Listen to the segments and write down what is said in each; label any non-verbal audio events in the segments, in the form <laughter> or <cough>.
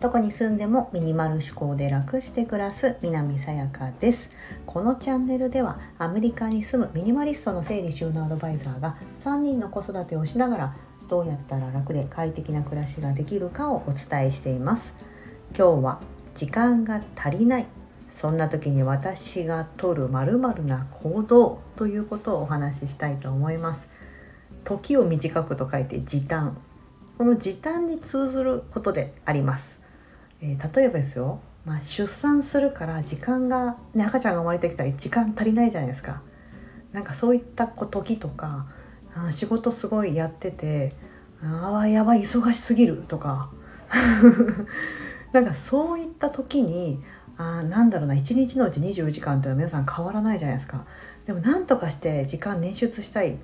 どこに住んでもミニマル思考で楽して暮らす南さやかです。このチャンネルではアメリカに住むミニマリストの整理収納アドバイザーが3人の子育てをしながらどうやったら楽で快適な暮らしができるかをお伝えしています。今日は時間が足りない。そんな時に私が取るまるな行動ということをお話ししたいと思います。時を短くと書いて時短。この時短に通ずることであります。えー、例えばですよ、まあ、出産するから時間が、ね、赤ちゃんが生まれてきたら時間足りないじゃないですか。なんかそういった時とかあ仕事すごいやっててああやばい忙しすぎるとか。<laughs> なんかそういった時にあなんだろうな1日のうち24時間ってのは皆さん変わらないじゃないですか。でも何とかして時間捻出したい。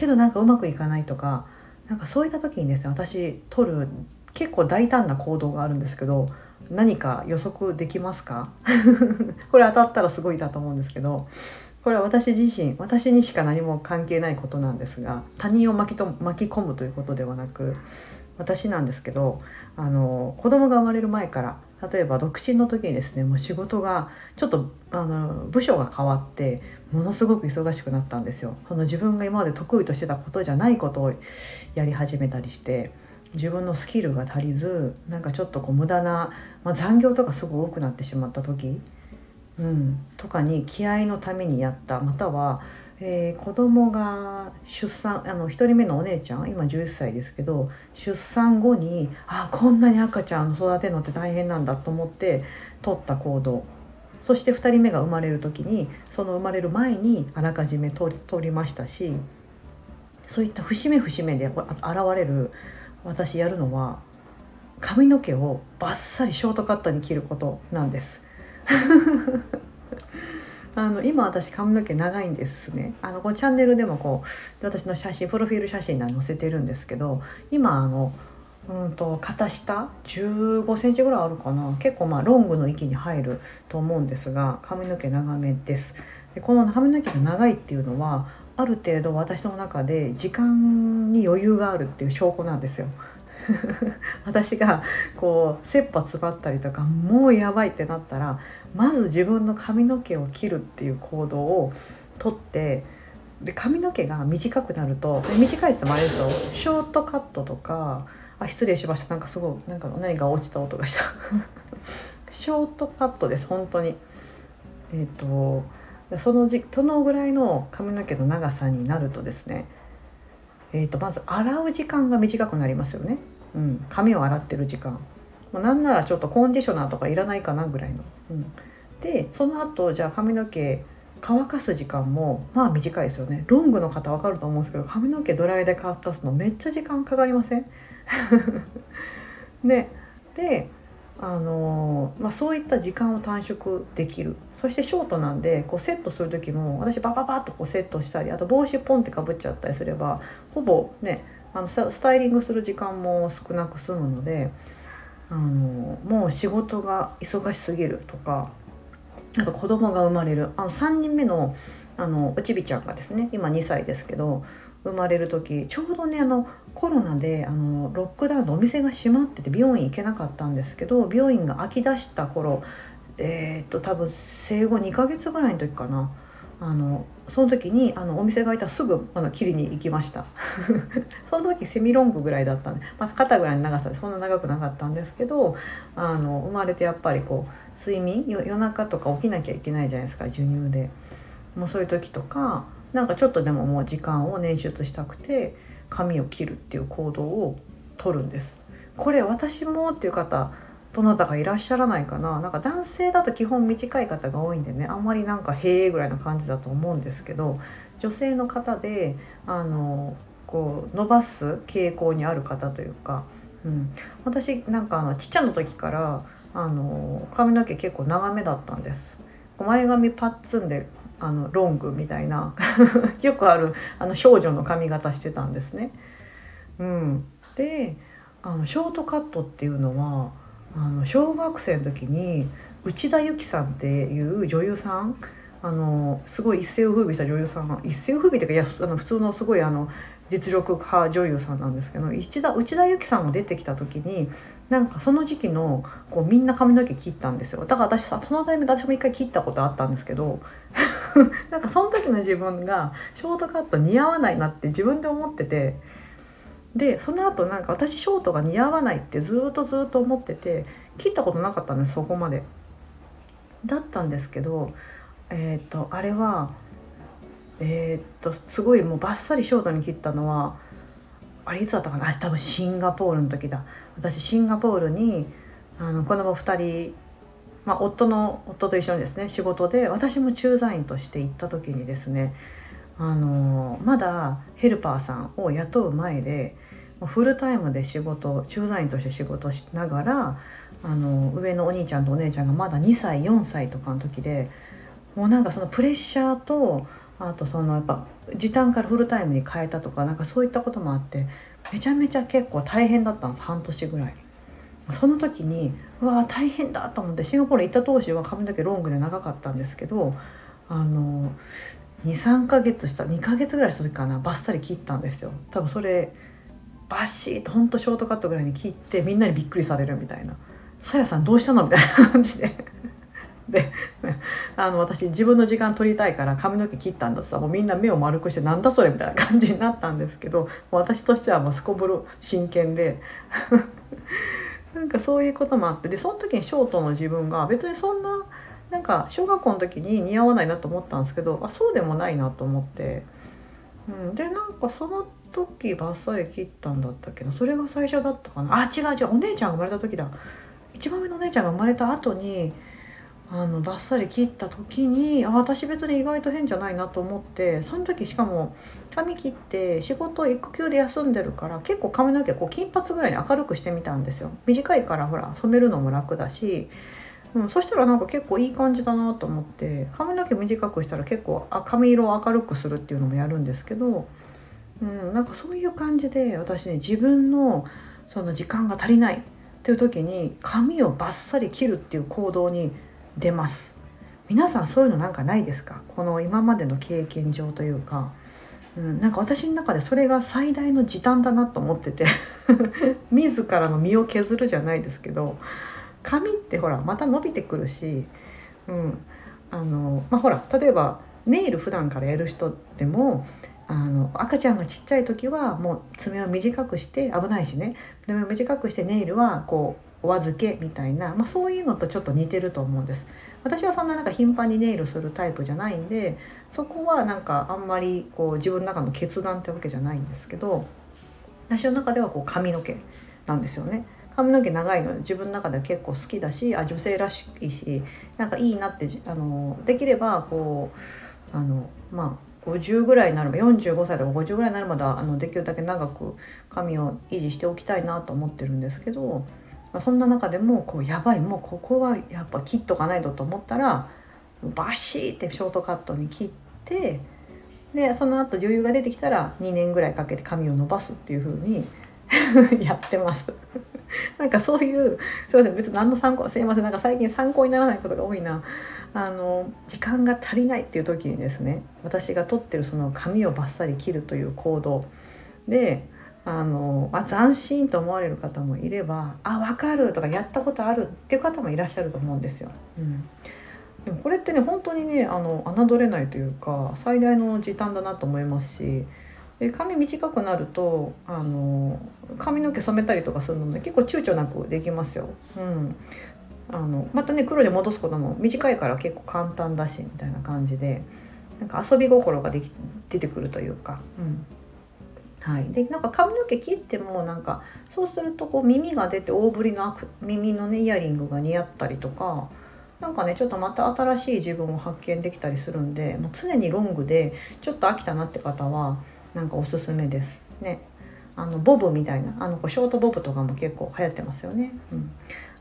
けどなんかうまくいかないとかなんかそういった時にですね私取る結構大胆な行動があるんですけど何か予測できますか？<laughs> これ当たったらすごいだと思うんですけどこれは私自身私にしか何も関係ないことなんですが他人を巻きと巻き込むということではなく私なんですけどあの子供が生まれる前から例えば独身の時にですねもう仕事がちょっとあの部署が変わってものすごく忙しくなったんですよ。その自分が今まで得意としてたことじゃないことをやり始めたりして自分のスキルが足りずなんかちょっとこう無駄な、まあ、残業とかすごく多くなってしまった時、うん、とかに気合のためにやったまたは、えー、子供が出産あの1人目のお姉ちゃん今11歳ですけど出産後にあこんなに赤ちゃん育てるのって大変なんだと思って取った行動そして2人目が生まれる時にその生まれる前にあらかじめ取りましたしそういった節目節目で現れる私やるのは髪の毛をバッサリショートカットに切ることなんです。<laughs> あの今私髪の毛長いんですね。あのこのチャンネルでもこう私の写真プロフィール写真に載せてるんですけど今あのうんと肩下？15センチぐらいあるかな？結構まあロングの域に入ると思うんですが髪の毛長めです。でこの髪の毛が長いっていうのはある程度私の中で時間に余裕があるっていう証拠なんですよ。<laughs> 私がこう切羽詰まったりとかもうやばいってなったらまず自分の髪の毛を切るっていう行動をとってで髪の毛が短くなると短いやつもあれですよ。ショートカットとかあ失礼しました。なんかすごいなんか何か落ちた音がした。<laughs> ショートカットです本当に。えっ、ー、とそのじそのぐらいの髪の毛の長さになるとですね、えー、とまず洗う時間が短くなりますよね、うん、髪を洗ってる時間、まあ、なんならちょっとコンディショナーとかいらないかなぐらいの。うん、でその後じゃあ髪の毛乾かす時間もまあ短いですよね。ロングの方わかると思うんですけど髪の毛ドライで乾かすのめっちゃ時間かかりません？<laughs> でであのまあ、そういった時間を短縮できる。そしてショートなんでこうセットする時も私バババッとこうセットしたりあと帽子ポンってかぶっちゃったりすればほぼねあのスタイリングする時間も少なく済むのであのもう仕事が忙しすぎるとかあと子供が生まれる。あの3人目のあのおちびちゃんがですね今2歳ですけど生まれる時ちょうどねあのコロナであのロックダウンでお店が閉まってて病院行けなかったんですけど病院が空きだした頃えー、っと多分生後2ヶ月ぐらいの時かな。あのその時にあのお店が開いたらすぐあの切りに行きました <laughs> その時セミロングぐらいだったんで、まあ、肩ぐらいの長さでそんな長くなかったんですけどあの生まれてやっぱりこう睡眠夜中とか起きなきゃいけないじゃないですか授乳でもうそういう時とかなんかちょっとでももう時間を捻出したくて髪を切るっていう行動をとるんです。これ私もっていう方どなたかいらっしゃらないかななんか男性だと基本短い方が多いんでねあんまりなんか「へえ」ぐらいな感じだと思うんですけど女性の方であのこう伸ばす傾向にある方というか、うん、私なんかあのちっちゃな時からあの髪の毛結構長めだったんです。前髪パッツンであのロングみたいな <laughs> よくあるあの少女の髪型してたんですね。うん、であのショートカットっていうのはあの小学生の時に内田有紀さんっていう女優さんあのすごい一世を風靡した女優さん一世を風靡っていうかいやあの普通のすごいあの実力派女優さんなんですけど内田内田有紀さんが出てきた時になんかその時期のこうみんな髪の毛切ったんですよ。だから私さそのタイミング私も一回切ったことあったんですけど <laughs> なんかその時の自分がショートカット似合わないなって自分で思っててでその後なんか私ショートが似合わないってずっとずっと思ってて切ったことなかったんですそこまで。だったんですけどえっ、とあれはえっ、とすごいもうバッサリショートに切ったのはあれいつだったかな？多分シンガポールの時だ私シンガポールにあの子供2人、まあ、夫の夫と一緒にですね仕事で私も駐在員として行った時にですねあのまだヘルパーさんを雇う前でフルタイムで仕事駐在員として仕事しながらあの上のお兄ちゃんとお姉ちゃんがまだ2歳4歳とかの時でもうなんかそのプレッシャーとあとそのやっぱ時短からフルタイムに変えたとかなんかそういったこともあってめちゃめちゃ結構大変だったんです半年ぐらい。その時にうわ大変だと思ってシンガポール行った当時は髪の毛ロングで長かったんですけどあの23ヶ月した2ヶ月ぐらいした時かなバッサリ切ったんですよ。多分それバッシーとほんとショートカットぐらいに切ってみんなにびっくりされるみたいな「さやさんどうしたの?」みたいな感じで。<laughs> であの私自分の時間取りたいから髪の毛切ったんだってさもうみんな目を丸くしてなんだそれ？みたいな感じになったんですけど私としてはもうすこぶる真剣で。<laughs> なんかそういうこともあって。でその時にショートの自分が別にそんななんか小学校の時に似合わないなと思ったんですけどあそうでもないなと思って、うん、でなんかその時バッサリ切ったんだったっけな。それが最初だったかな。あ違う違うお姉ちゃんが生まれた時だ。一番上のお姉ちゃんが生まれた後にあのバッサリ切った時にあ私別に意外と変じゃないなと思ってその時しかも髪切って仕事育休で休んでるから結構髪の毛こう金髪ぐらいに明るくしてみたんですよ。短いからほら染めるのも楽だし、うん、そしたらなんか結構いい感じだなと思って髪の毛短くしたら結構髪色を明るくするっていうのもやるんですけど、うん、なんかそういう感じで私ね自分のその時間が足りないっていう時に髪をバッサリ切るっていう行動に出ます。皆さんそういうのなんかないですか？この今までの経験上というか、うん、なんか私の中でそれが最大の時短だなと思ってて。<laughs> 自らの身を削るじゃないですけど。髪ってほらまた伸びてくるし、うん。あのまあ、ほら例えばネイル普段からやる人でもあの赤ちゃんがちっちゃい時はもう爪を短くして危ないしね。爪を短くしてネイルはこうお預けみたいな、まあ、そういうのとちょっと似てると思うんです。私はそんななんか頻繁にネイルするタイプじゃないんでそこはなんかあんまりこう自分の中の決断ってわけじゃないんですけど私の中ではこう髪の毛なんですよね。髪の毛長いの自分の中では結構好きだしあ女性らしいしなんかいいなってあのできればこうあのまあ50ぐらいになれば45歳とか50ぐらいになるまであのできるだけ長く髪を維持しておきたいなと思ってるんですけどまあ、そんな中でもこうやばいもうここはやっぱ切っとかないとと思ったらバシーってショートカットに切ってでその後女優が出てきたら2年ぐらいかけて髪を伸ばすっていう風に <laughs> やってます。<laughs> なんかそういうすいません別に何の参考すいませんなんか最近参考にならないことが多いな。あの時間が足りないっていう時にですね私がとってるその髪をバッサリ切るという行動。であの、あ、斬新と思われる方もいれば「あ分かる」とか「やったことある」っていう方もいらっしゃると思うんですよ。うん、でもこれってね本当にねあの侮れないというか最大の時短だなと思いますしで髪短くなるとあの髪の毛染めたりとかするので結構躊躇なくできますよ。うん、あのまたね黒に戻すことも短いから結構簡単だしみたいな感じでなんか遊び心ができ出てくるというか。うんはい、でなんか髪の毛切ってもなんかそうするとこう耳が出て大ぶりの耳のねイヤリングが似合ったりとかなんかねちょっとまた新しい自分を発見できたりするんでもう常にロングでちょっと飽きたなって方はなんかおすすめです。ね。あのボブみたいな。あのショートボブとかも結構流行ってますよね。うん、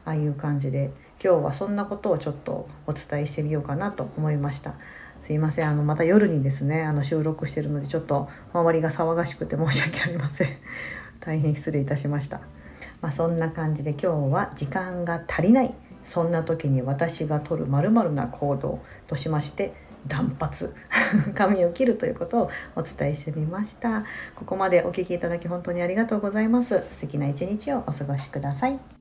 ああいう感じで。今日はそんなことをちょっとお伝えしてみようかなと思いました。すいません。あのまた夜にですねあの収録してるのでちょっと周りが騒がしくて <laughs> 申し訳ありません。大変失礼いたしました、まあ、そんな感じで今日は時間が足りない。そんな時に私が取るまるな行動としまして断髪 <laughs> 髪を切るということをお伝えしてみました。ここまでお聞きいただき本当にありがとうございます。素敵な一日をお過ごしください。